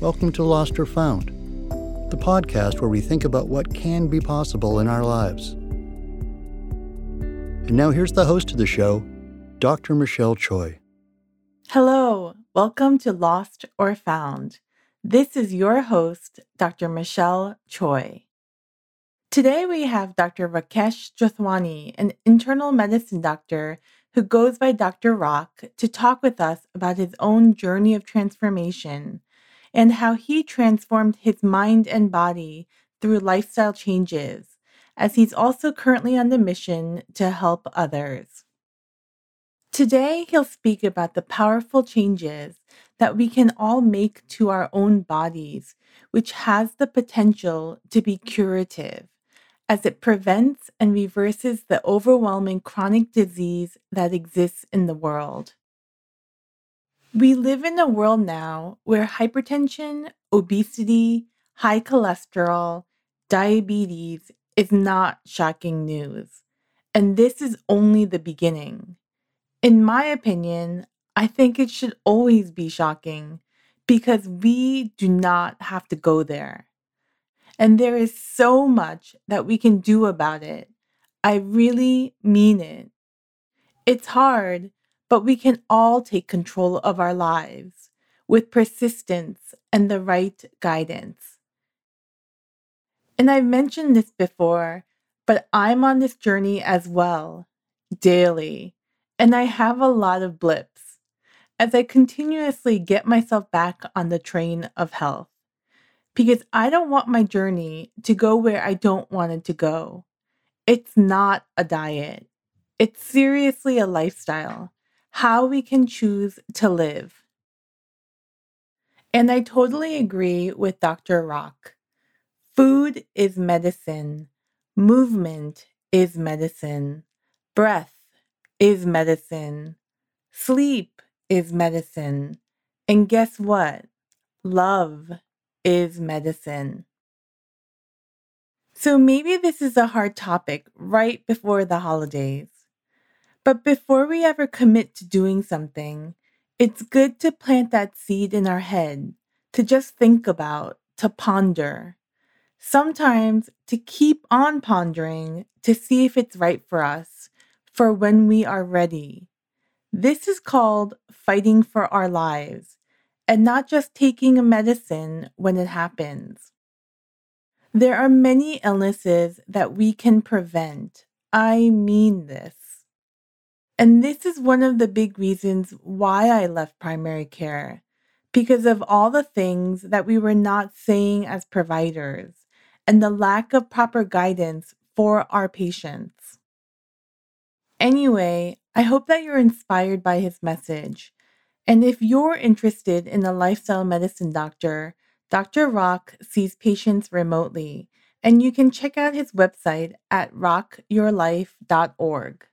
Welcome to Lost or Found, the podcast where we think about what can be possible in our lives. And now here's the host of the show, Dr. Michelle Choi. Hello, welcome to Lost or Found. This is your host, Dr. Michelle Choi. Today we have Dr. Rakesh Jothwani, an internal medicine doctor who goes by Dr. Rock, to talk with us about his own journey of transformation and how he transformed his mind and body through lifestyle changes, as he's also currently on the mission to help others. Today, he'll speak about the powerful changes that we can all make to our own bodies, which has the potential to be curative as it prevents and reverses the overwhelming chronic disease that exists in the world. We live in a world now where hypertension, obesity, high cholesterol, diabetes is not shocking news. And this is only the beginning. In my opinion, I think it should always be shocking because we do not have to go there. And there is so much that we can do about it. I really mean it. It's hard, but we can all take control of our lives with persistence and the right guidance. And I've mentioned this before, but I'm on this journey as well, daily, and I have a lot of blips as I continuously get myself back on the train of health because I don't want my journey to go where I don't want it to go. It's not a diet, it's seriously a lifestyle, how we can choose to live. And I totally agree with Dr. Rock. Food is medicine, movement is medicine, breath is medicine, sleep is medicine. And guess what? Love is medicine. So maybe this is a hard topic right before the holidays. But before we ever commit to doing something, it's good to plant that seed in our head, to just think about, to ponder. Sometimes to keep on pondering to see if it's right for us, for when we are ready. This is called fighting for our lives and not just taking a medicine when it happens. There are many illnesses that we can prevent. I mean this. And this is one of the big reasons why I left primary care, because of all the things that we were not saying as providers and the lack of proper guidance for our patients. Anyway, I hope that you're inspired by his message and if you're interested in a lifestyle medicine doctor, Dr. Rock sees patients remotely, and you can check out his website at rockyourlife.org.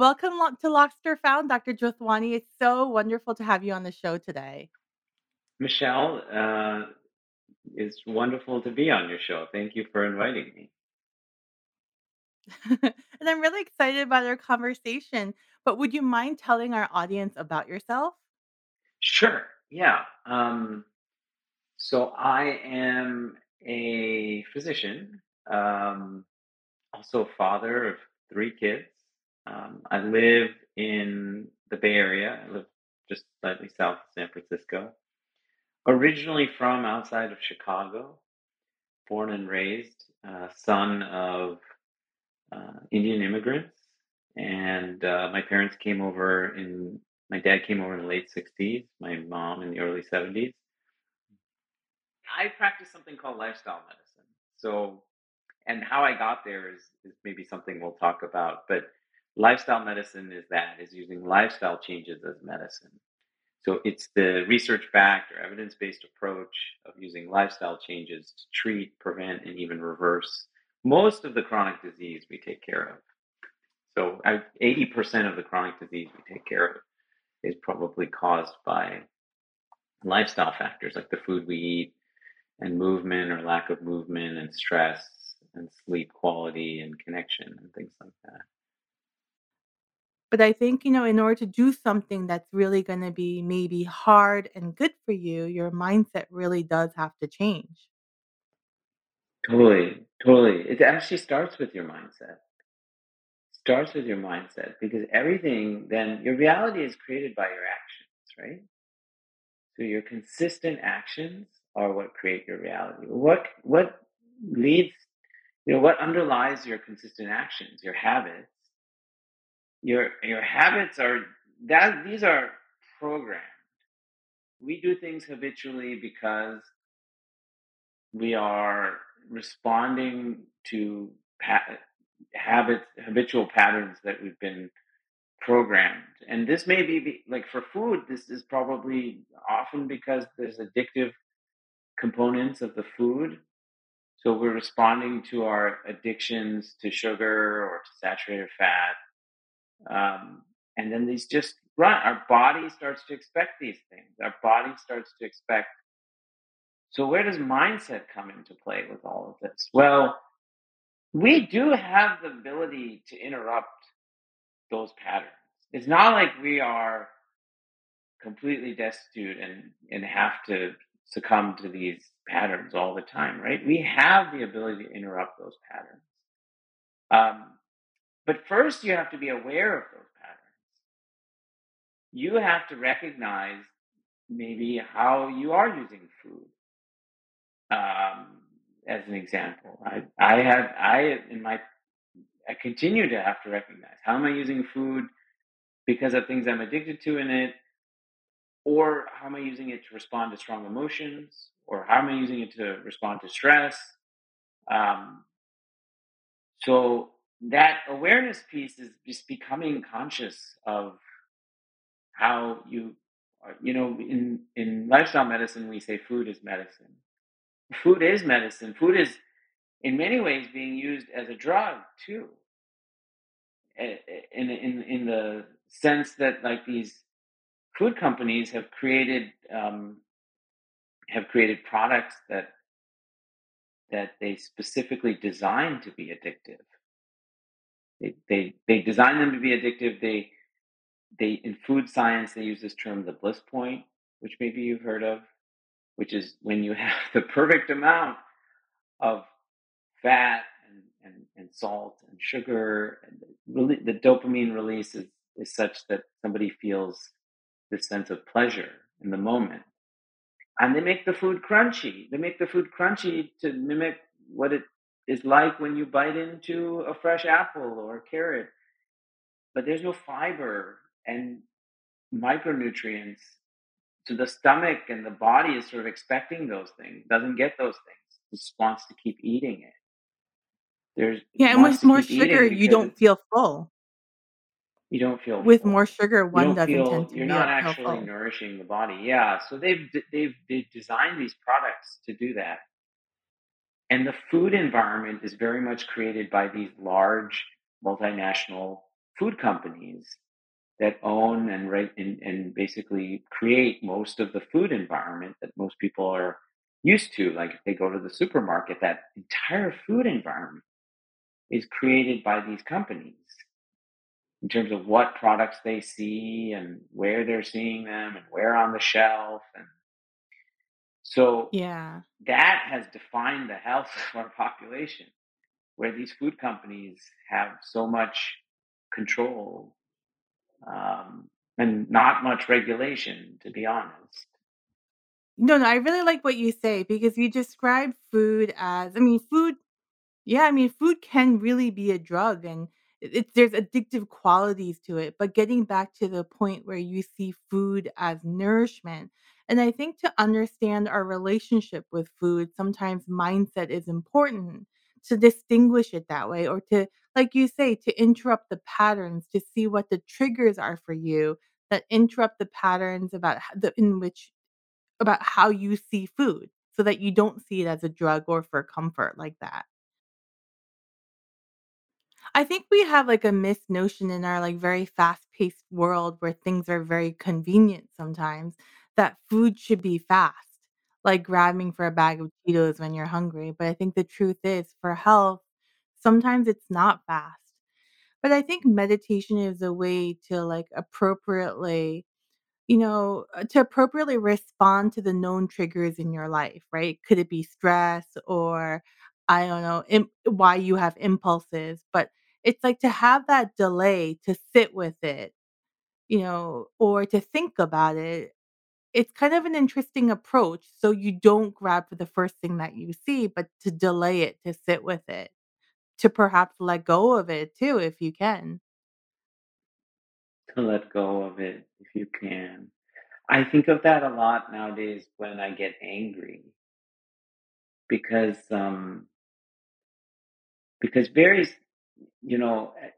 Welcome to Lost Found, Dr. Jothwani. It's so wonderful to have you on the show today. Michelle, uh, it's wonderful to be on your show. Thank you for inviting me. and I'm really excited about our conversation. But would you mind telling our audience about yourself? Sure. Yeah. Um, so I am a physician, um, also father of three kids. Um, I live in the Bay Area. I live just slightly south of San Francisco. Originally from outside of Chicago, born and raised, uh, son of uh, Indian immigrants and uh, my parents came over in my dad came over in the late 60s my mom in the early 70s i practice something called lifestyle medicine so and how i got there is, is maybe something we'll talk about but lifestyle medicine is that is using lifestyle changes as medicine so it's the research backed or evidence based approach of using lifestyle changes to treat prevent and even reverse most of the chronic disease we take care of so eighty percent of the chronic disease we take care of is probably caused by lifestyle factors like the food we eat and movement or lack of movement and stress and sleep quality and connection and things like that. But I think, you know, in order to do something that's really gonna be maybe hard and good for you, your mindset really does have to change. Totally, totally. It actually starts with your mindset. Starts with your mindset because everything then your reality is created by your actions, right? So your consistent actions are what create your reality. What what leads, you know, what underlies your consistent actions, your habits. Your your habits are that these are programmed. We do things habitually because we are responding to pa- habits, habitual patterns that we've been programmed. And this may be be- like for food, this is probably often because there's addictive components of the food. So we're responding to our addictions to sugar or to saturated fat. Um, and then these just run. Our body starts to expect these things. Our body starts to expect. So where does mindset come into play with all of this? Well, we do have the ability to interrupt those patterns. It's not like we are completely destitute and and have to succumb to these patterns all the time, right? We have the ability to interrupt those patterns. Um, but first, you have to be aware of those patterns. You have to recognize maybe how you are using food. Um, as an example, I I have I in my I continue to have to recognize how am I using food because of things I'm addicted to in it, or how am I using it to respond to strong emotions, or how am I using it to respond to stress. Um, so that awareness piece is just becoming conscious of how you, are- you know, in in lifestyle medicine we say food is medicine. Food is medicine. Food is in many ways being used as a drug too in in in the sense that like these food companies have created um, have created products that that they specifically design to be addictive. They they they design them to be addictive. They they in food science they use this term the bliss point, which maybe you've heard of, which is when you have the perfect amount of fat and, and, and salt and sugar. And really, the dopamine release is, is such that somebody feels this sense of pleasure in the moment. And they make the food crunchy. They make the food crunchy to mimic what it is like when you bite into a fresh apple or a carrot. But there's no fiber and micronutrients. So the stomach and the body is sort of expecting those things, doesn't get those things, just wants to keep eating it. There's Yeah, and with more sugar, you don't feel full. you don't feel With more sugar, one doesn't tend to you're not actually full. nourishing the body. Yeah, so they've they've they've designed these products to do that. And the food environment is very much created by these large multinational food companies that own and and, and basically create most of the food environment that most people are used to. Like if they go to the supermarket, that entire food environment is created by these companies in terms of what products they see and where they're seeing them and where on the shelf and so Yeah. that has defined the health of our population where these food companies have so much control um, and not much regulation to be honest No, no, I really like what you say because you describe food as I mean, food Yeah, I mean, food can really be a drug and it's there's addictive qualities to it. But getting back to the point where you see food as nourishment, and I think to understand our relationship with food, sometimes mindset is important to distinguish it that way or to, like you say, to interrupt the patterns, to see what the triggers are for you that interrupt the patterns about the in which about how you see food so that you don't see it as a drug or for comfort like that. I think we have, like, a missed notion in our, like, very fast-paced world where things are very convenient sometimes, that food should be fast, like grabbing for a bag of Cheetos when you're hungry, but I think the truth is, for health, sometimes it's not fast. But I think meditation is a way to, like, appropriately you know, uh, to appropriately respond to the known triggers in your life, right? Could it be stress or I don't know, why you have impulses, but it's like to have that delay to sit with it, you know, or to think about it. It's kind of an interesting approach, so you don't grab for the first thing that you see, but to delay it, to sit with it, to perhaps let go of it too if you can. To let go of it if you can. I think of that a lot nowadays when I get angry because um because various you know eh,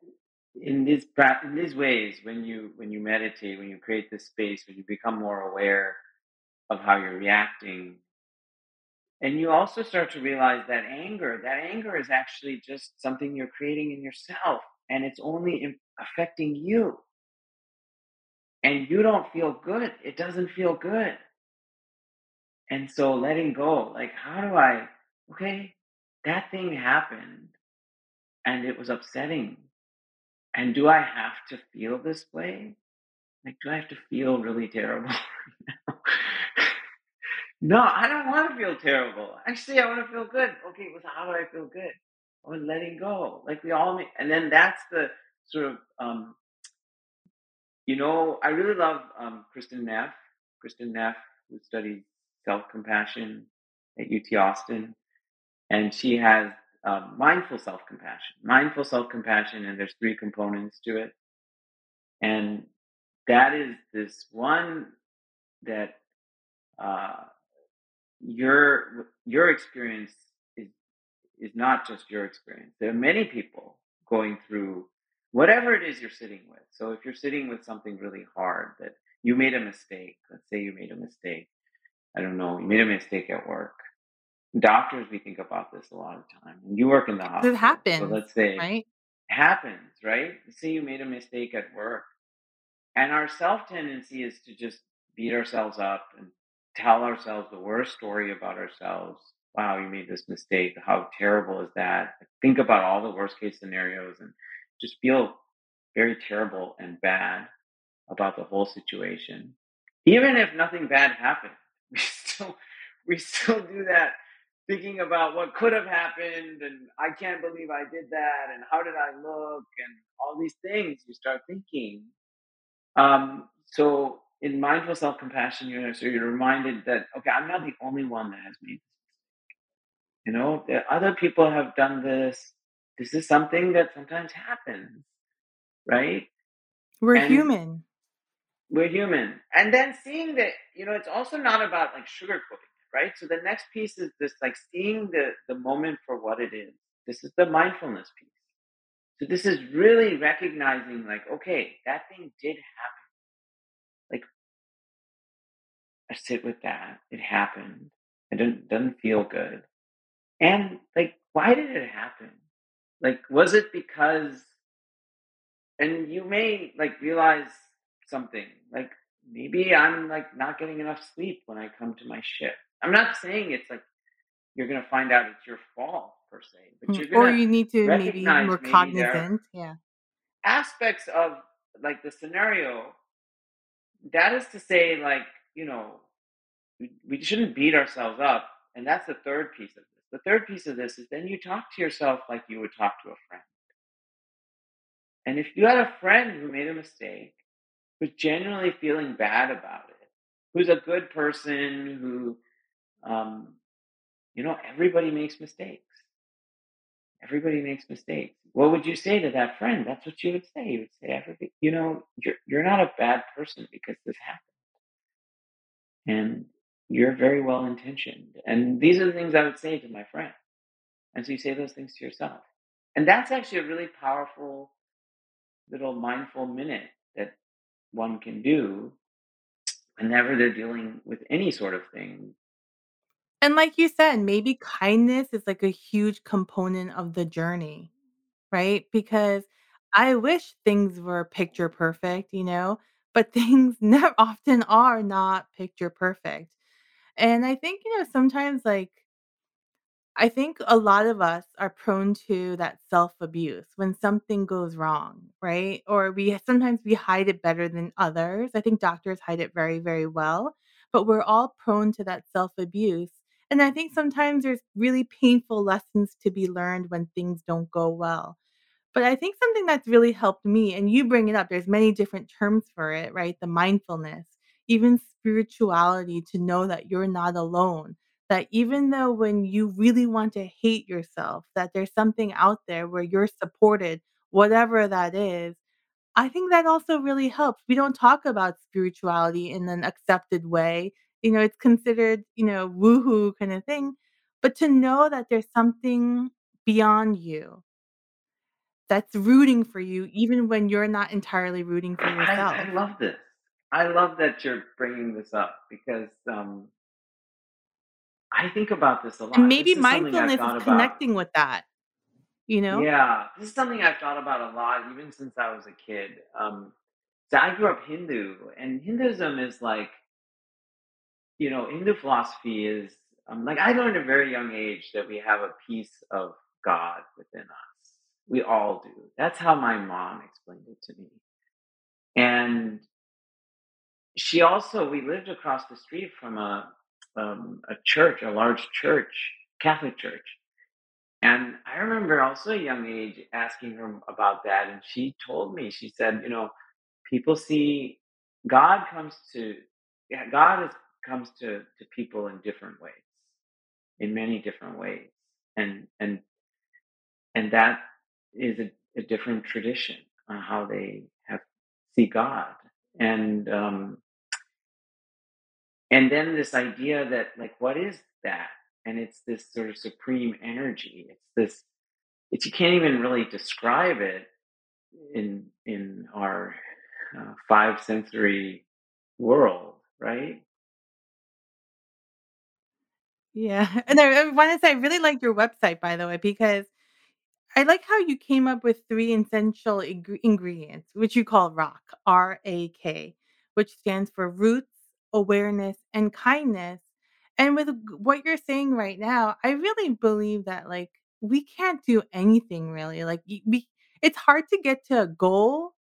in these in these ways when you when you meditate when you create this space when you become more aware of how you're reacting and you also start to realize that anger that anger is actually just something you're creating in yourself and it's only affecting you. And you don't feel good it doesn't feel good. And so letting go like how do i okay that thing happened and it was upsetting and do i have to feel this way like do i have to feel really terrible right No, I don't want to feel terrible. Actually, I want to feel good. Okay, well, how do I feel good? Oh, letting go. Like we all make, and then that's the sort of, um, you know, I really love um, Kristin Neff. Kristin Neff, who studies self compassion at UT Austin, and she has um, mindful self compassion. Mindful self compassion, and there's three components to it, and that is this one that. Uh, your your experience is is not just your experience. There are many people going through whatever it is you're sitting with. So if you're sitting with something really hard that you made a mistake, let's say you made a mistake. I don't know, you made a mistake at work. Doctors, we think about this a lot of time. You work in the 'Cause it hospital. So happens, let's say it right? happens, right? Say you made a mistake at work and our self tendency is to just beat ourselves up and tell ourselves the worst story about ourselves. Wow, you made this mistake. How terrible is that? Think about all the worst case scenarios and just feel very terrible and bad about the whole situation. Even if nothing bad happened, we still we still do that thinking about what could have happened and I can't believe I did that and how did I look and all these things you start thinking um, so in mindful self-compassion, you're so you're reminded that okay, I'm not the only one that has made this. You know, that other people have done this. This is something that sometimes happens, right? We're And human. we're human. And then seeing that, you know, it's also not about like sugarcoating right? So the next piece is this like seeing the the moment for what it is. This is the mindfulness piece. So this is really recognizing like, okay, that thing did happen. Like I sit with that. It happened. It didn't doesn't feel good. And like, why did it happen? Like, was it because? And you may like realize something. Like maybe I'm like not getting enough sleep when I come to my shift. I'm not saying it's like you're gonna find out it's your fault per se, but Mm, you're gonna you need to maybe recognize more maybe cognizant, yeah. aspects of like the scenario. That is to say, like you know, we, we shouldn't beat ourselves up. And that's the third piece of this. The third piece of this is then you talk to yourself like you would talk to a friend. And if you had a friend who made a mistake, who's genuinely feeling bad about it, who's a good person, who, um, you know, everybody makes mistakes. Everybody makes mistakes. What would you say to that friend? That's what you would say. You would say, everybody, you know, you're, you're not a bad person because this happened. And you're very well intentioned. And these are the things I would say to my friend. And so you say those things to yourself. And that's actually a really powerful little mindful minute that one can do whenever they're dealing with any sort of thing. And like you said, maybe kindness is like a huge component of the journey, right? Because I wish things were picture perfect, you know, but things often are not picture perfect. And I think, you know, sometimes like I think a lot of us are prone to that self-abuse when something goes wrong, right? Or we sometimes we hide it better than others. I think doctors hide it very, very well, but we're all prone to that self-abuse. And I think sometimes there's really painful lessons to be learned when things don't go well. But I think something that's really helped me, and you bring it up, there's many different terms for it, right? The mindfulness, even spirituality to know that you're not alone. That even though when you really want to hate yourself, that there's something out there where you're supported, whatever that is. I think that also really helps. We don't talk about spirituality in an accepted way. You know, it's considered, you know, woohoo kind of thing. But to know that there's something beyond you that's rooting for you even when you're not entirely rooting for yourself. I love this. I love that you're bringing this up because um, I think about this a And lot. maybe is mindfulness is thought about. connecting with that, you know? Yeah, this is something I've thought about a lot, even since I was a kid. Um, so I grew up Hindu, and Hinduism is like, you know, Hindu philosophy is um, like I learned at a very young age that we have a piece of God within us. We all do. That's how my mom explained it to me. And she also, we lived across the street from a um, a church, a large church, Catholic church. And I remember also a young age asking her about that, and she told me, she said, you know, people see God comes to yeah, God is, comes to to people in different ways, in many different ways, and and and that is a, a different tradition on how they have see God, and um, and then this idea that like what is that, and it's this sort of supreme energy. It's this. It's you can't even really describe it in in our uh, five sensory world, right? Yeah, and I I wanna say I really like your website, by the way, because I like how you came up with 3 essential ingre ingredients, which you call ROCK, R-A-K, which stands for roots, awareness, and kindness. And with what you're saying right now, I really believe that, like, we can't do anything really, like, we it's hard to get to a goal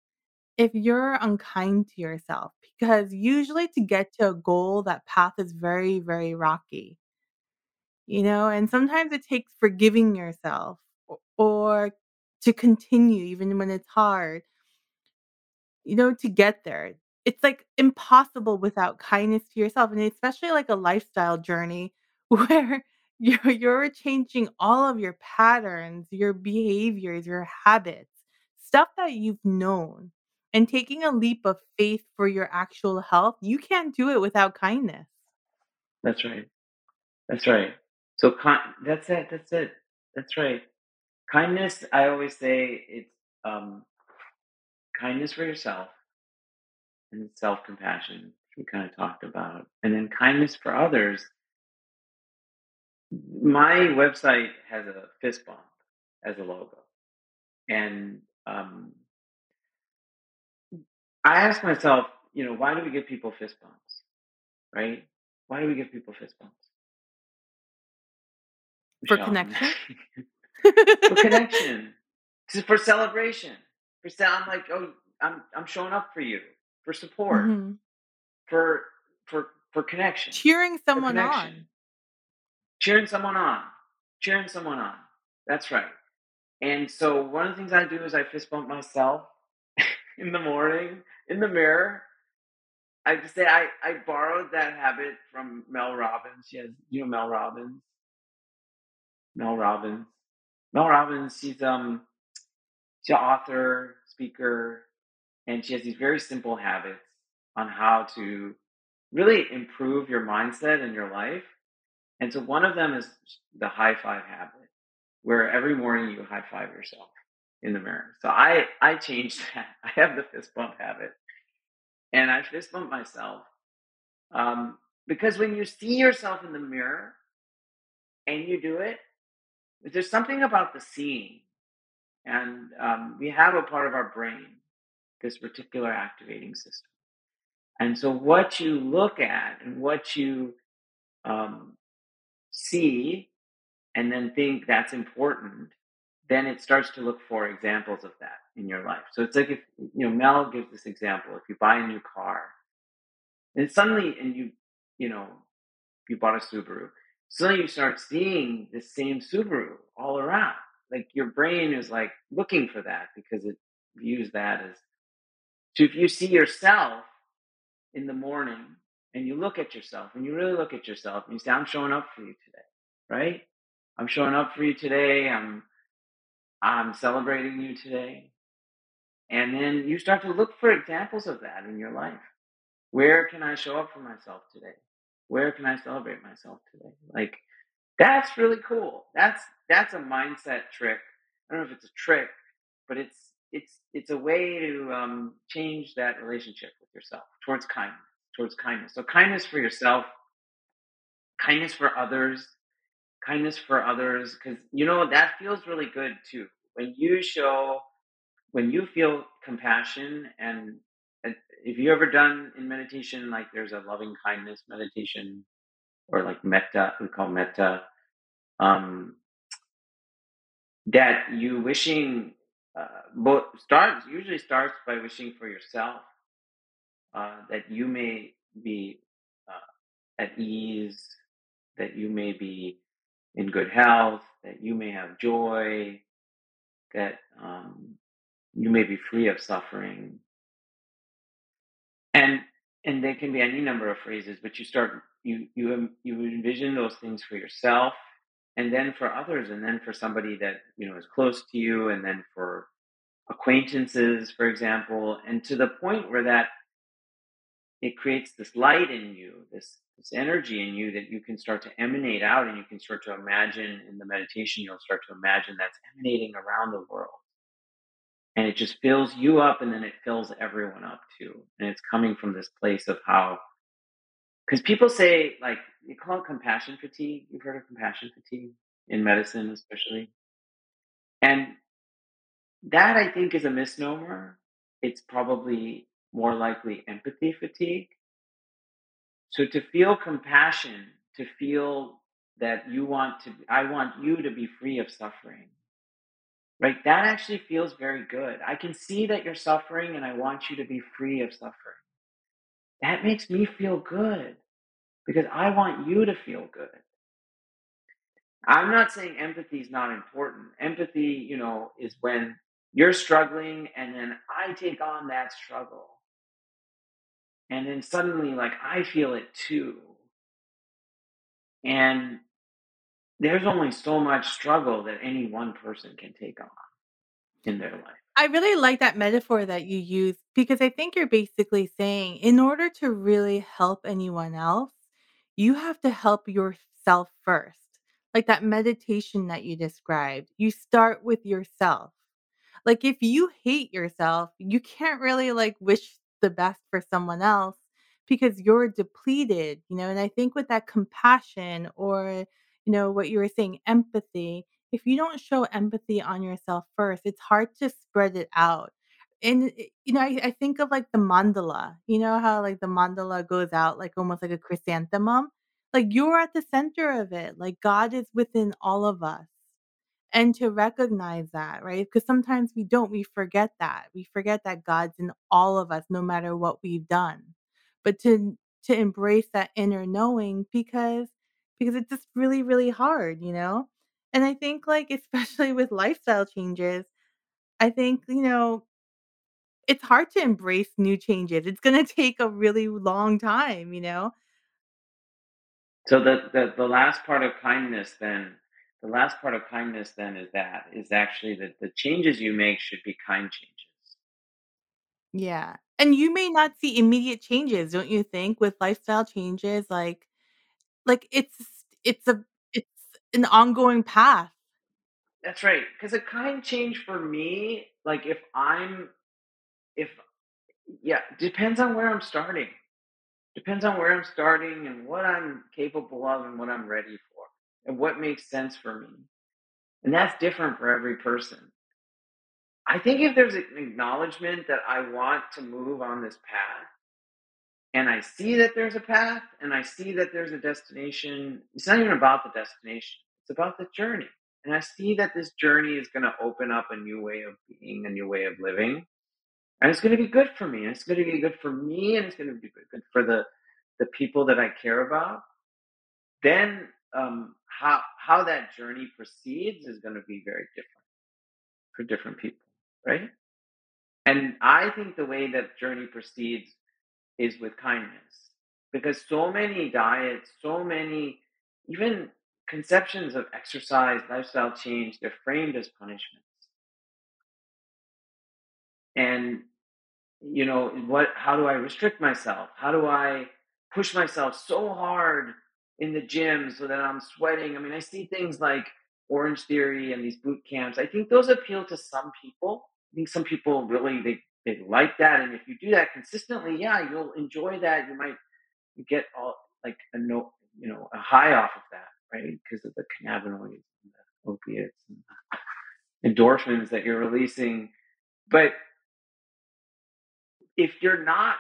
if you're unkind to yourself, because usually to get to a goal, that path is very, very rocky. You know, and sometimes it takes forgiving yourself or to continue even when it's hard, you know, to get there. It's, like, impossible without kindness to yourself, and especially, like, a lifestyle journey where you're changing all of your patterns, your behaviors, your habits, stuff that you've known, and taking a leap of faith for your actual health, you can't do it without kindness. That's right. That's right. So ki- that's it. That's it. That's right. Kindness. I always say it's um, kindness for yourself and self compassion. We kind of talked about, and then kindness for others. My website has a fist bump as a logo, and um, I ask myself, you know, why do we give people fist bumps, right? Why do we give people fist bumps, For Michelle? connection? for connection, for celebration, for sound like, oh, I'm I'm showing up for you, for support, Mhm. for for for connection, Cheering someone connection, on. cheering someone on, cheering someone on. That's right. And so one of the things I do is I fist bump myself in the morning in the mirror. I just say I, I borrowed that habit from Mel Robbins. She has you know Mel Robbins. Mel Robbins. Mel Robbins, she's um she's an author, speaker, and she has these very simple habits on how to really improve your mindset and your life. And so one of them is the high five habit, where every morning you high five yourself in the mirror. So I I changed that. I have the fist bump habit, and I fist bump myself um, because when you see yourself in the mirror and you do it, there's something about the seeing, and um, we have a part of our brain, this reticular activating system And so, what you look at and what you um, see and then think that's important, then it starts to look for examples of that in your life. So it's like if you know Mel gives this example: if you buy a new car, and suddenly, and you you know you bought a Subaru, suddenly you start seeing the same Subaru all around. Like your brain is like looking for that because it views that as. So if you see yourself in the morning and you look at yourself and you really look at yourself and you say, I'm showing up for you today, right? I'm showing up for you today. I'm I'm celebrating you today. And then you start to look for examples of that in your life. Where can I show up for myself today? Where can I celebrate myself today? Like that's really cool. That's that's a mindset trick. I don't know if it's a trick, but it's it's it's a way to um, change that relationship with yourself towards kindness, towards kindness. So kindness for yourself, kindness for others, kindness for others, because you know that feels really good too. When you show, when you feel compassion, and, and if you ever done in meditation, like there's a loving kindness meditation, or like metta, we call metta. Um, that you wishing uh, both starts usually starts by wishing for yourself uh, that you may be uh, at ease, that you may be in good health, that you may have joy, that um, you may be free of suffering, and and there can be any number of phrases, but you start you you you envision those things for yourself and then for others and then for somebody that you know is close to you and then for acquaintances for example and to the point where that it creates this light in you this this energy in you that you can start to emanate out and you can start to imagine in the meditation you'll start to imagine that's emanating around the world and it just fills you up and then it fills everyone up too and it's coming from this place of how because people say like you call it compassion fatigue. You've heard of compassion fatigue in medicine, especially, and that I think is a misnomer. It's probably more likely empathy fatigue. So to feel compassion, to feel that you want to, I want you to be free of suffering, right? That actually feels very good. I can see that you're suffering and I want you to be free of suffering. That makes me feel good because I want you to feel good. I'm not saying empathy is not important. Empathy, you know, is when you're struggling and then I take on that struggle. And then suddenly, like, I feel it too. And there's only so much struggle that any one person can take on in their life. I really like that metaphor that you use because I think you're basically saying in order to really help anyone else, you have to help yourself first. Like that meditation that you described, you start with yourself. Like if you hate yourself, you can't really like wish the best for someone else because you're depleted, you know. And I think with that compassion or, you know, what you were saying, empathy, if you don't show empathy on yourself first, it's hard to spread it out. And eh, you know, I, I think of like the mandala. You know how like the mandala goes out like almost like a chrysanthemum? Like you're at the center of it. Like God is within all of us and to recognize that, right? Because sometimes we don't, we forget that. We forget that God's in all of us no matter what we've done. But to to embrace that inner knowing because because it's just really really hard, you know? And I think like especially with lifestyle changes, I think, you know, it's hard to embrace new changes. It's going to take a really long time, you know? So the, the the last part of kindness then the last part of kindness then is that is actually that the changes you make should be kind changes. Yeah. And you may not see immediate changes, don't you think, with lifestyle changes like Like, it's it's a it's an ongoing path. That's right. Because a kind change for me, like if I'm if yeah, depends on where I'm starting. Depends on where I'm starting and what I'm capable of and what I'm ready for and what makes sense for me. And that's different for every person. I think if there's an acknowledgement that I want to move on this path and I see that there's a path and I see that there's a destination, it's not even about the destination. It's about the journey. And I see that this journey is going to open up a new way of being, a new way of living. And it's going to be good for me. And it's going to be good for me. And it's going to be good for the, the people that I care about. Then um, how, how that journey proceeds is going to be very different for different people, right? And I think the way that journey proceeds is with kindness because so many diets, so many, even conceptions of exercise, lifestyle change, they're framed as punishments. And, you know, what, how do I restrict myself? How do I push myself so hard in the gym so that I'm sweating? I mean, I see things like Orange Theory and these boot camps. I think those appeal to some people. I think some people really, they, they like that. And if you do that consistently, yeah, you'll enjoy that. You might get all like a no, you know, a high off of that right? Because of the cannabinoids and the opiates and the endorphins that you're releasing. But if you're not,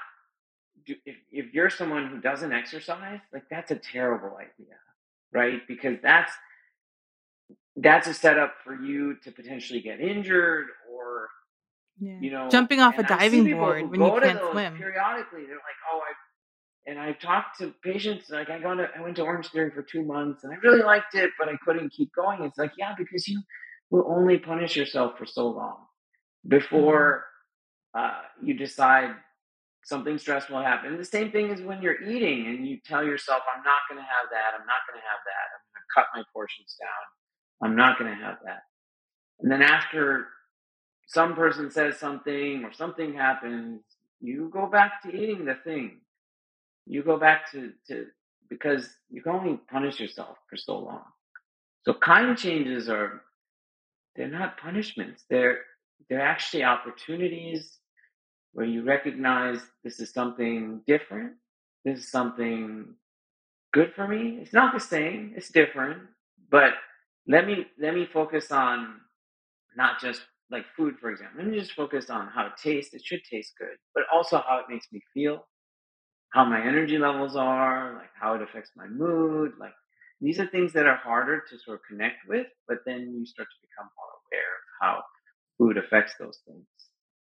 if, if you're someone who doesn't exercise, like that's a terrible idea, right? Because that's that's a setup for you to potentially get injured or yeah. you know jumping off a diving board when you can't swim periodically they're like oh i and I've talked to patients like I got to, I went to Orange Theory for two months and I really liked it, but I couldn't keep going. It's like, yeah, because you will only punish yourself for so long before mm-hmm. uh, you decide something stressful will happen. The same thing is when you're eating and you tell yourself, I'm not going to have that. I'm not going to have that. I'm going to cut my portions down. I'm not going to have that. And then after some person says something or something happens, you go back to eating the thing you go back to, to because you can only punish yourself for so long. So kind changes are they're not punishments. They're they're actually opportunities where you recognize this is something different. This is something good for me. It's not the same. It's different. But let me let me focus on not just like food, for example. Let me just focus on how it tastes. It should taste good, but also how it makes me feel how my energy levels are, like how it affects my mood. Like these are things that are harder to sort of connect with, but then you start to become more aware of how food affects those things.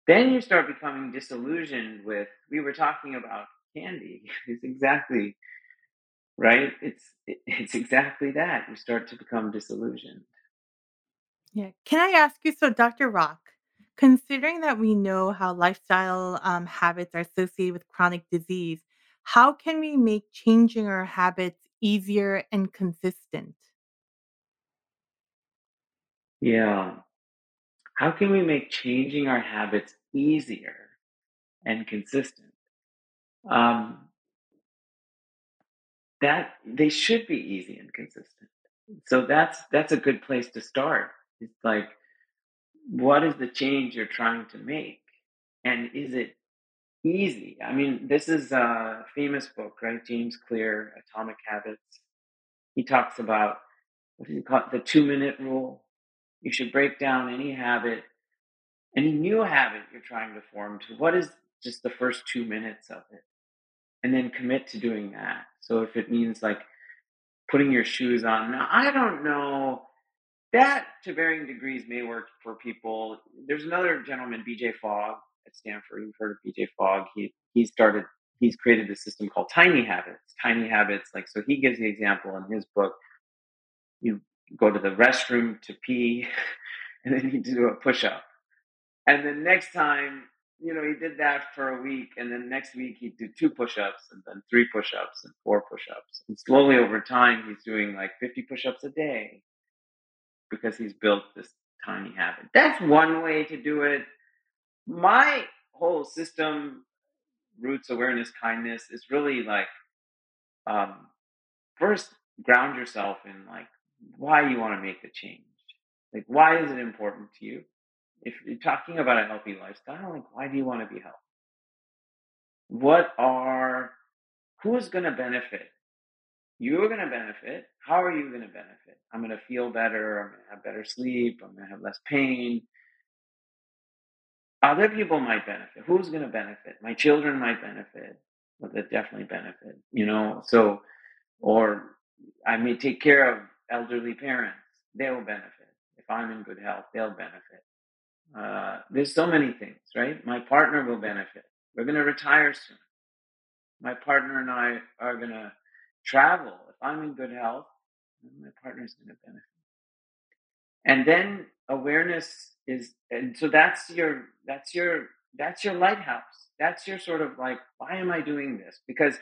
Then you start becoming disillusioned with, we were talking about candy. it's exactly right. It's it's exactly that. You start to become disillusioned. Yeah. Can I ask you, so Dr. Rock, considering that we know how lifestyle um, habits are associated with chronic disease, how can we make changing our habits easier and consistent? Yeah. How can we make changing our habits easier and consistent? Um, that they should be easy and consistent. So that's that's a good place to start. It's like, what is the change you're trying to make, and is it easy. I mean, this is a famous book, right? James Clear, Atomic Habits. He talks about what does he call it? The two minute rule. You should break down any habit, any new habit you're trying to form to what is just the first two minutes of it. And then commit to doing that. So if it means like putting your shoes on, now I don't know. That to varying degrees may work for people. There's another gentleman, BJ Fogg, at Stanford. You've heard of BJ Fogg. He he started he's created this system called tiny habits. Tiny habits, like so he gives the example in his book. You go to the restroom to pee, and then you do a push up. And then next time, you know, he did that for a week, and then next week he'd do two push ups, and then three push ups, and four push ups. And slowly over time, he's doing like 50 push ups a day because he's built this tiny habit. That's one way to do it my whole system, roots, awareness, kindness, is really like um, first ground yourself in like why you want to make the change. Like, why is it important to you? If you're talking about a healthy lifestyle, like, why do you want to be healthy? What are, who's going to benefit? You're going to benefit. How are you going to benefit? I'm going to feel better. I'm going to have better sleep. I'm going to have less pain. Other people might benefit. Who's going to benefit? My children might benefit. They definitely benefit, you know? So, or I may take care of elderly parents, they'll benefit. If I'm in good health, they'll benefit. Uh, there's so many things, right? My partner will benefit. We're going to retire soon. My partner and I are going to travel. If I'm in good health, my partner is going to benefit. And then awareness is, and so that's your, that's your, that's your lighthouse. That's your sort of like, why am I doing this? Because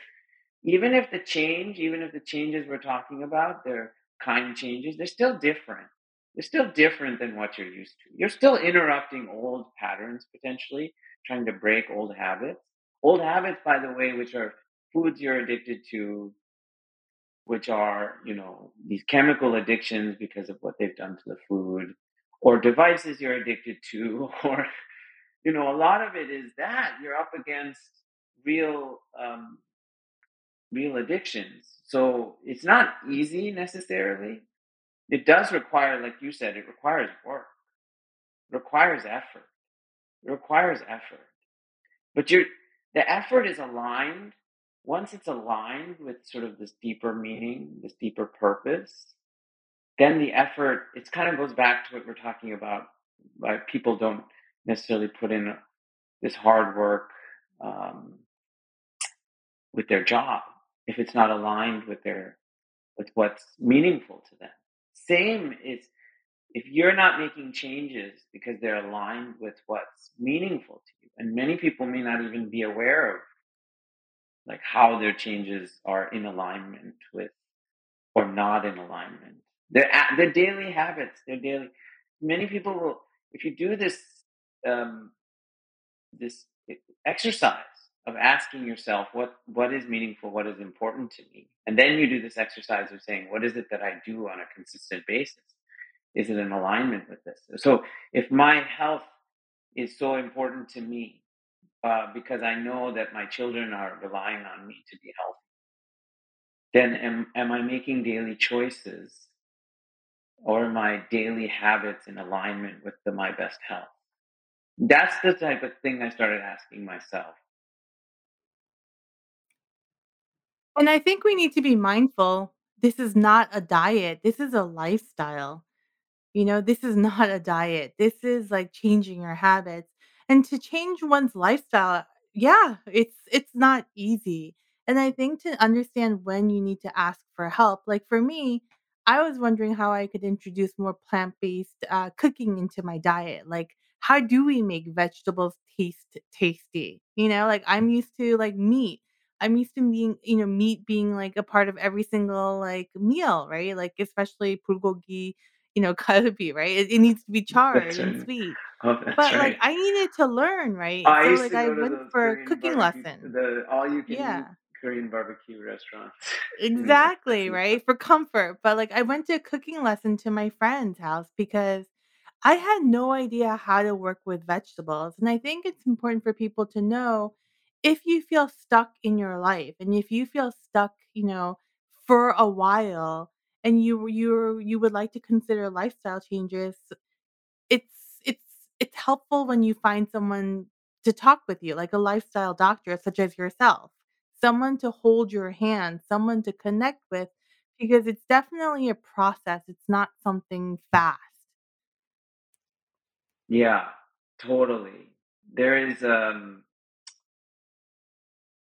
even if the change, even if the changes we're talking about, they're kind changes, they're still different. They're still different than what you're used to. You're still interrupting old patterns potentially, trying to break old habits. Old habits, by the way, which are foods you're addicted to, which are, you know, these chemical addictions because of what they've done to the food, or devices you're addicted to, or, you know, a lot of it is that you're up against real, um, real addictions. So it's not easy necessarily. It does require, like you said, it requires work, it requires effort. It requires effort. But you're the effort is aligned. Once it's aligned with sort of this deeper meaning, this deeper purpose, then the effort, it kind of goes back to what we're talking about. Like people don't necessarily put in this hard work um, with their job if it's not aligned with their with what's meaningful to them. Same is if you're not making changes because they're aligned with what's meaningful to you, and many people may not even be aware of like how their changes are in alignment with or not in alignment. Their their daily habits, their daily. Many people will, if you do this um, this exercise of asking yourself what what is meaningful, what is important to me, and then you do this exercise of saying what is it that I do on a consistent basis is it in alignment with this? So if my health is so important to me uh, because I know that my children are relying on me to be healthy, then am, am I making daily choices or my daily habits in alignment with the, my best health? That's the type of thing I started asking myself. And I think we need to be mindful. This is not a diet. This is a lifestyle. You know, this is not a diet. This is like changing your habits. And to change one's lifestyle, yeah, it's it's not easy. And I think to understand when you need to ask for help, like for me, I was wondering how I could introduce more plant-based uh, cooking into my diet. Like, how do we make vegetables taste tasty? You know, like I'm used to like meat. I'm used to being, you know, meat being like a part of every single like meal, right? Like especially bulgogi, you know, kalbi, right? It, it needs to be charred and sweet. Oh, But like. I needed to learn, right? I So like I went for Korean cooking barbecue, lessons. the all you can Yeah. Korean barbecue Los Exactly, right? For comfort. But like I went to a cooking lesson to my friend's house because I had no idea how to work with vegetables. And I think it's important for people to know if you feel stuck in your life and if you feel stuck, you know, for a while and you you you would like to consider lifestyle changes, it's helpful when you find someone to talk with you, like a lifestyle doctor such as yourself. Someone to hold your hand, someone to connect with because it's definitely a process. It's not something fast. Yeah, totally. There is um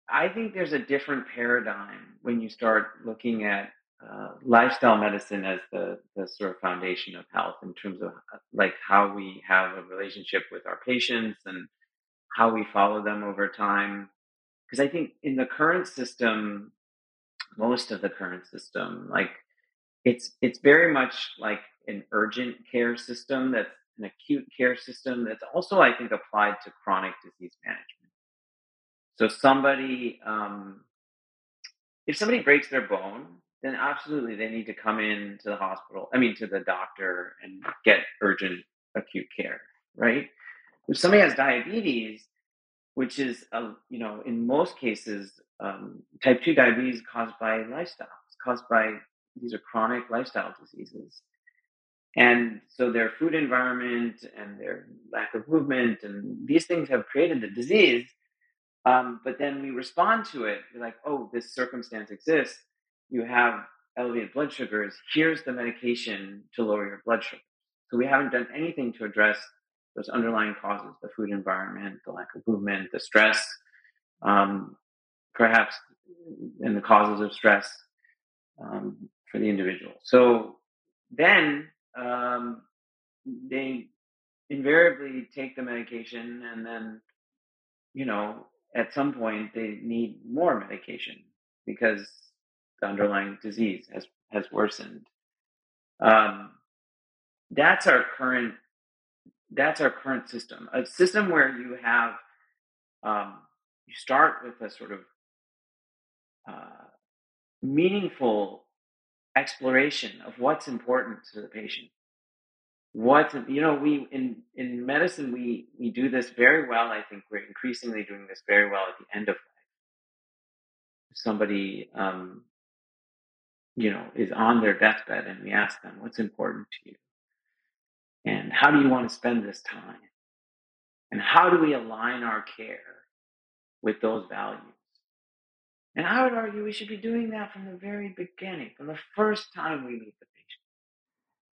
I think there's a different paradigm when you start looking at uh, lifestyle medicine as the, the sort of foundation of health in terms of like how we have a relationship with our patients and how we follow them over time. Because I think in the current system, most of the current system, like it's it's very much like an urgent care system that's an acute care system that's also I think applied to chronic disease management. So somebody um, if somebody breaks their bone, then absolutely they need to come in to the hospital. I mean, to the doctor and get urgent acute care, right? If somebody has diabetes, which is, a, you know, in most cases, um, type 2 diabetes caused by lifestyle, it's caused by these are chronic lifestyle diseases. And so their food environment and their lack of movement and these things have created the disease. Um, but then we respond to it. We're like, oh, this circumstance exists. You have elevated blood sugars, here's the medication to lower your blood sugar. So we haven't done anything to address those underlying causes the food environment, the lack of movement, the stress, um, perhaps, and the causes of stress um, for the individual. So then um, they invariably take the medication and then, you know, at some point they need more medication because the underlying disease has, has worsened. Um, that's our current that's our current system. A system where you have um, you start with a sort of uh, meaningful exploration of what's important to the patient. What you know, we in in medicine we we do this very well. I think we're increasingly doing this very well at the end of life. If somebody um, you know is on their deathbed and we ask them what's important to you and how do you want to spend this time and how do we align our care with those values and I would argue we should be doing that from the very beginning, from the first time we meet the patient.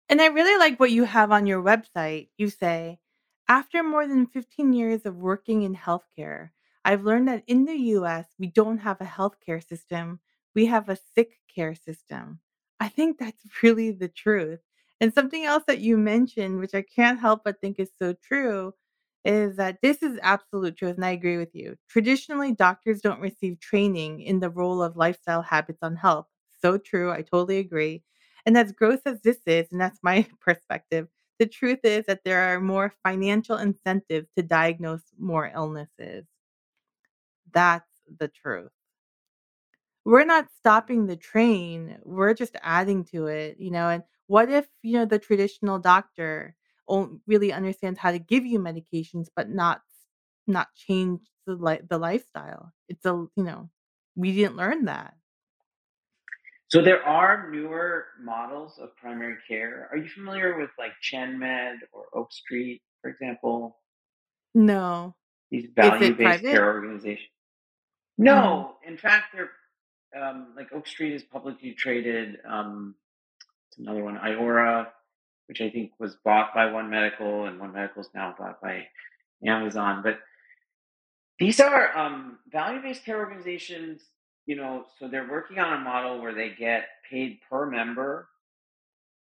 And I really like what you have on your website. You say, after more than 15 years of working in healthcare, I've learned that in the US, we don't have a healthcare system, we have a sick care system. I think that's really the truth. And something else that you mentioned, which I can't help but think is so true, is that this is absolute truth, and I agree with you. Traditionally, doctors don't receive training in the role of lifestyle habits on health. So true. I totally agree. And as gross as this is, and that's my perspective, the truth is that there are more financial incentives to diagnose more illnesses. That's the truth. We're not stopping the train, we're just adding to it, you know, and what if, you know, the traditional doctor really understands how to give you medications, but not not change the li the lifestyle? It's a you know, we didn't learn that. So there are newer models of primary care. Are you familiar with like ChenMed or Oak Street, for example? No. These value-based care organizations? No, oh. in fact, they're um, like Oak Street is publicly traded. Um, it's another one, Iora, which I think was bought by One Medical, and One Medical is now bought by Amazon. But these are um, value-based care organizations. You know, so they're working on a model where they get paid per member,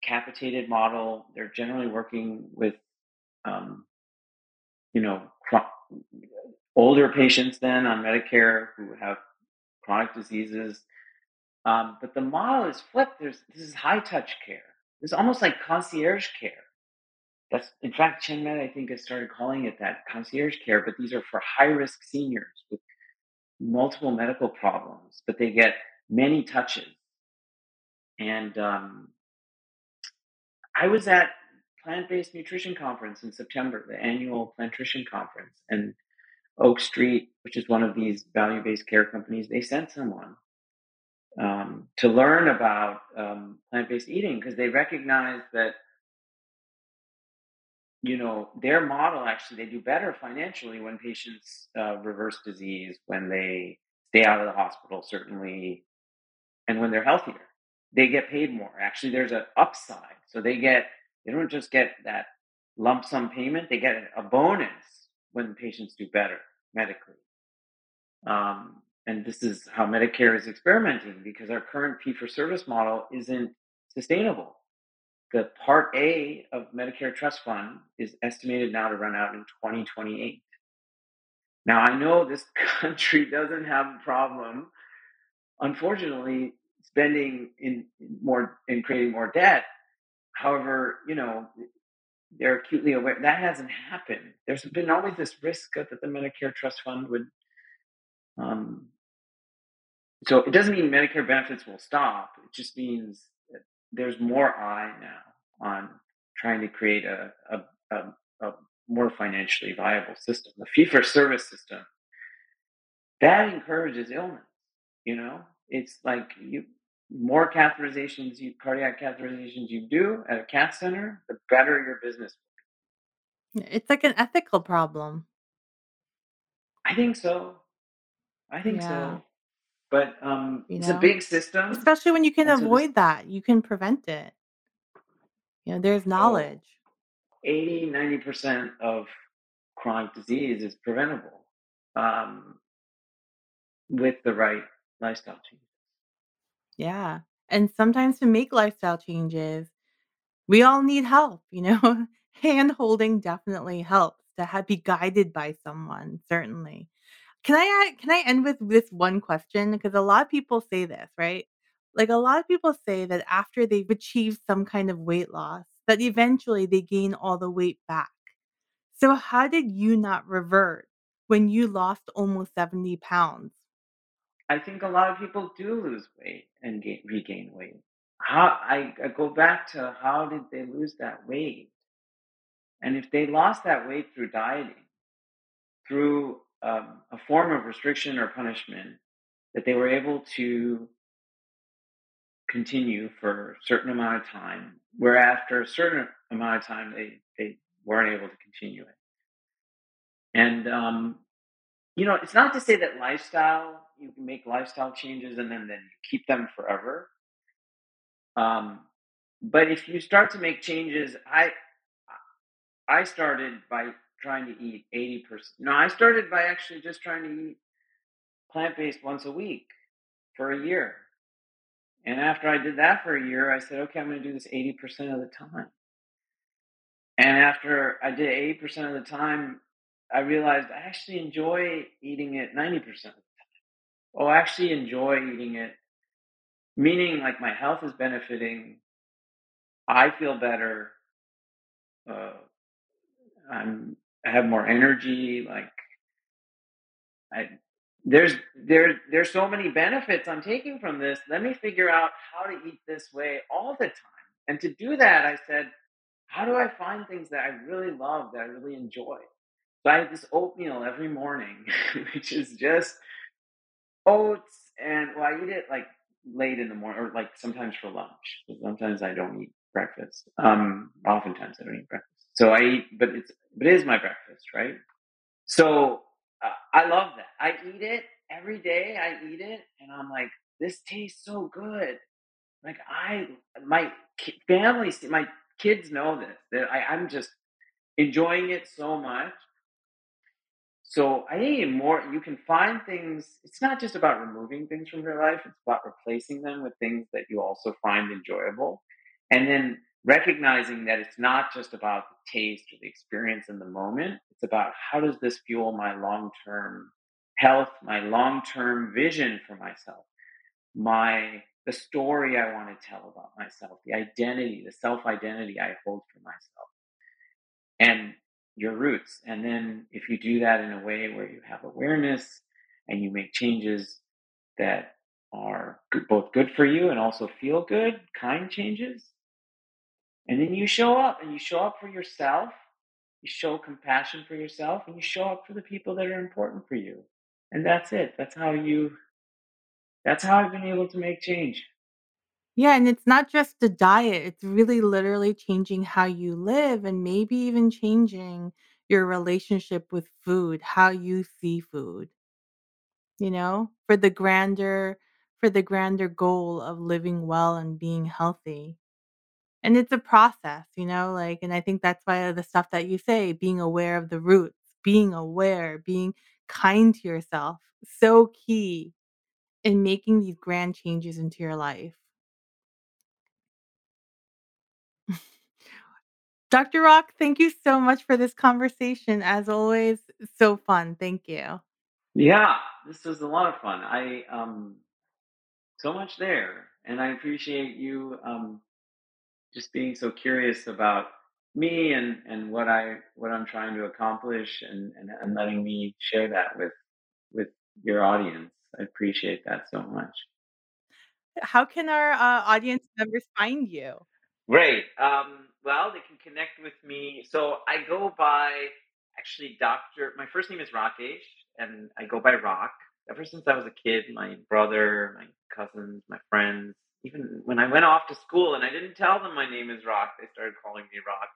capitated model. They're generally working with, um, you know, older patients then on Medicare who have chronic diseases. Um, but the model is flipped. There's this is high touch care. It's almost like concierge care. That's in fact, Chen ChenMed I think has started calling it that concierge care. But these are for high risk seniors with multiple medical problems, but they get many touches. And um, I was at Plant Based Nutrition Conference in September, the annual Plantrician Conference, and Oak Street, which is one of these value based care companies, they sent someone um, to learn about um, plant based eating because they recognize that you know their model actually they do better financially when patients uh, reverse disease when they stay out of the hospital certainly and when they're healthier. They get paid more. Actually there's an upside. So they get they don't just get that lump sum payment they get a bonus when patients do better medically um, and this is how medicare is experimenting because our current fee for service model isn't sustainable the Part A of Medicare Trust Fund is estimated now to run out in 2028. Now, I know this country doesn't have a problem, unfortunately, spending in more in creating more debt. However, you know, they're acutely aware that hasn't happened. There's been always this risk that the Medicare Trust Fund would. Um, so it doesn't mean Medicare benefits will stop. It just means there's more eye now on trying to create a, a, a, a more financially viable system. The fee for service system that encourages illness. You know, it's like you more catheterizations, you cardiac catheterizations you do at a cath center, the better your business. It's like an ethical problem. I think so. I think Yeah. so. But um, you it's a big system, Especially when you can and so this avoid that, you can prevent it. You know, there's oh, knowledge. 80, 90 percent of chronic disease is preventable um, with the right lifestyle change. Yeah. And sometimes to make lifestyle changes, we all need help, you know? Hand holding definitely helps to have be guided by someone, certainly. Can I a can I end with this one question? Because a lot of people say this, right? Like, a lot of people say that after they've achieved some kind of weight loss, that eventually they gain all the weight back. So how did you not revert when you lost almost 70 pounds? I think a lot of people do lose weight and gain, regain weight. How I, I go back to how did they lose that weight? And if they lost that weight through dieting, through um, a form of restriction or punishment, that they were able to continue for a certain amount of time, where after a certain amount of time they, they weren't able to continue it. And um, you know, it's not to say that lifestyle you can make lifestyle changes and then then you keep them forever. Um, but if you start to make changes, I I started by trying to eat eighty percent. No, I started by actually just trying to eat plant based once a week for a year. And after I did that for a year, I said, okay, I'm going to do this 80% of the time. And after I did 80% of the time, I realized I actually enjoy eating it 90% of the. Oh, I actually enjoy eating it, meaning like my health is benefiting. I feel better. Uh, I'm, I have more energy. Like I, there's there there's so many benefits I'm taking from this. Let me figure out how to eat this way all the time. And to do that, I said, how do I find things that I really love, that I really enjoy? So I had this oatmeal every morning, which is just oats, and well, I eat it like late in the morning, or like sometimes for lunch. Sometimes I don't eat breakfast. Um, oftentimes I don't eat breakfast. So I eat, but it's but it is my breakfast, right? So uh, I love that. I eat it every day. I eat it, and I'm like, this tastes so good. Like I, my family, my kids know this. That I, I'm just enjoying it so much. So I think more you can find things. It's not just about removing things from your life. It's about replacing them with things that you also find enjoyable, and then recognizing that it's not just about the taste or the experience in the moment. It's about how does this fuel my long term health, my long term vision for myself, my the story I want to tell about myself, the identity, the self identity I hold for myself, and your roots. And then if you do that in a way where you have awareness and you make changes that are both good for you and also feel good, kind changes, and then you show up and you show up for yourself, you show compassion for yourself, and you show up for the people that are important for you. And that's it. That's how you, that's how I've been able to make change. Yeah, and it's not just the diet, it's really literally changing how you live and maybe even changing your relationship with food, how you see food, you know, for the grander for the grander goal of living well and being healthy. And it's a process, you know, like and I think that's why the stuff that you say, being aware of the roots, being aware, being kind to yourself, so key in making these grand changes into your life. Dr. Rak, thank you so much for this conversation. As always, so fun. Thank you. Yeah, this was a lot of fun. I, um, so much there. And I appreciate you, um, just being so curious about me and, and what I, what I'm trying to accomplish and, and, and letting me share that with, with your audience. I appreciate that so much. How can our uh, audience members find you? Great. Um, well, they can connect with me. So I go by actually Dr. My first name is Rakesh, and I go by Rak. Ever since I was a kid, my brother, my cousins, my friends, even when I went off to school and I didn't tell them my name is Rak, they started calling me Rak.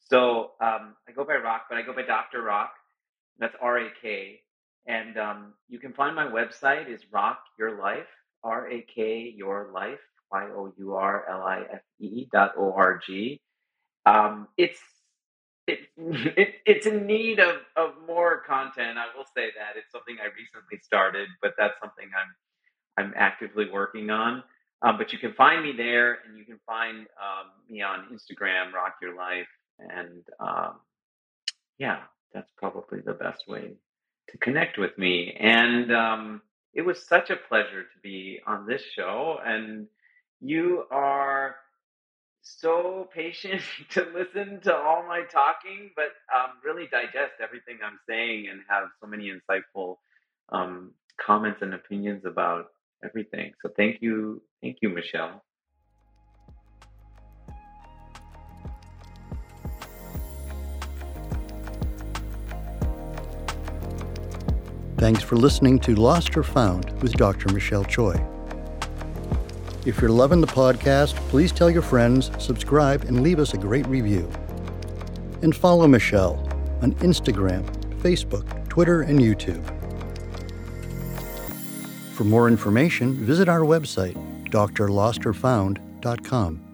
So um, I go by Rak, but I go by Dr. Rak. That's R A K. And um, you can find my website is Rak Your Life, R A K Your Life, Y O U R L I F E dot O R G. Um, it's it, it, it's in need of, of more content. I will say that it's something I recently started, but that's something I'm I'm actively working on. Um, but you can find me there, and you can find um, me on Instagram, Rak Your Life, and um, yeah, that's probably the best way to connect with me. And um, it was such a pleasure to be on this show, and you are so patient to listen to all my talking, but um, really digest everything I'm saying and have so many insightful um, comments and opinions about everything. So thank you, thank you, Michelle. Thanks for listening to Lost or Found with Dr. Michelle Choi. If you're loving the podcast, please tell your friends, subscribe, and leave us a great review. And follow Michelle on Instagram, Facebook, Twitter, and YouTube. For more information, visit our website, drlostorfound.com.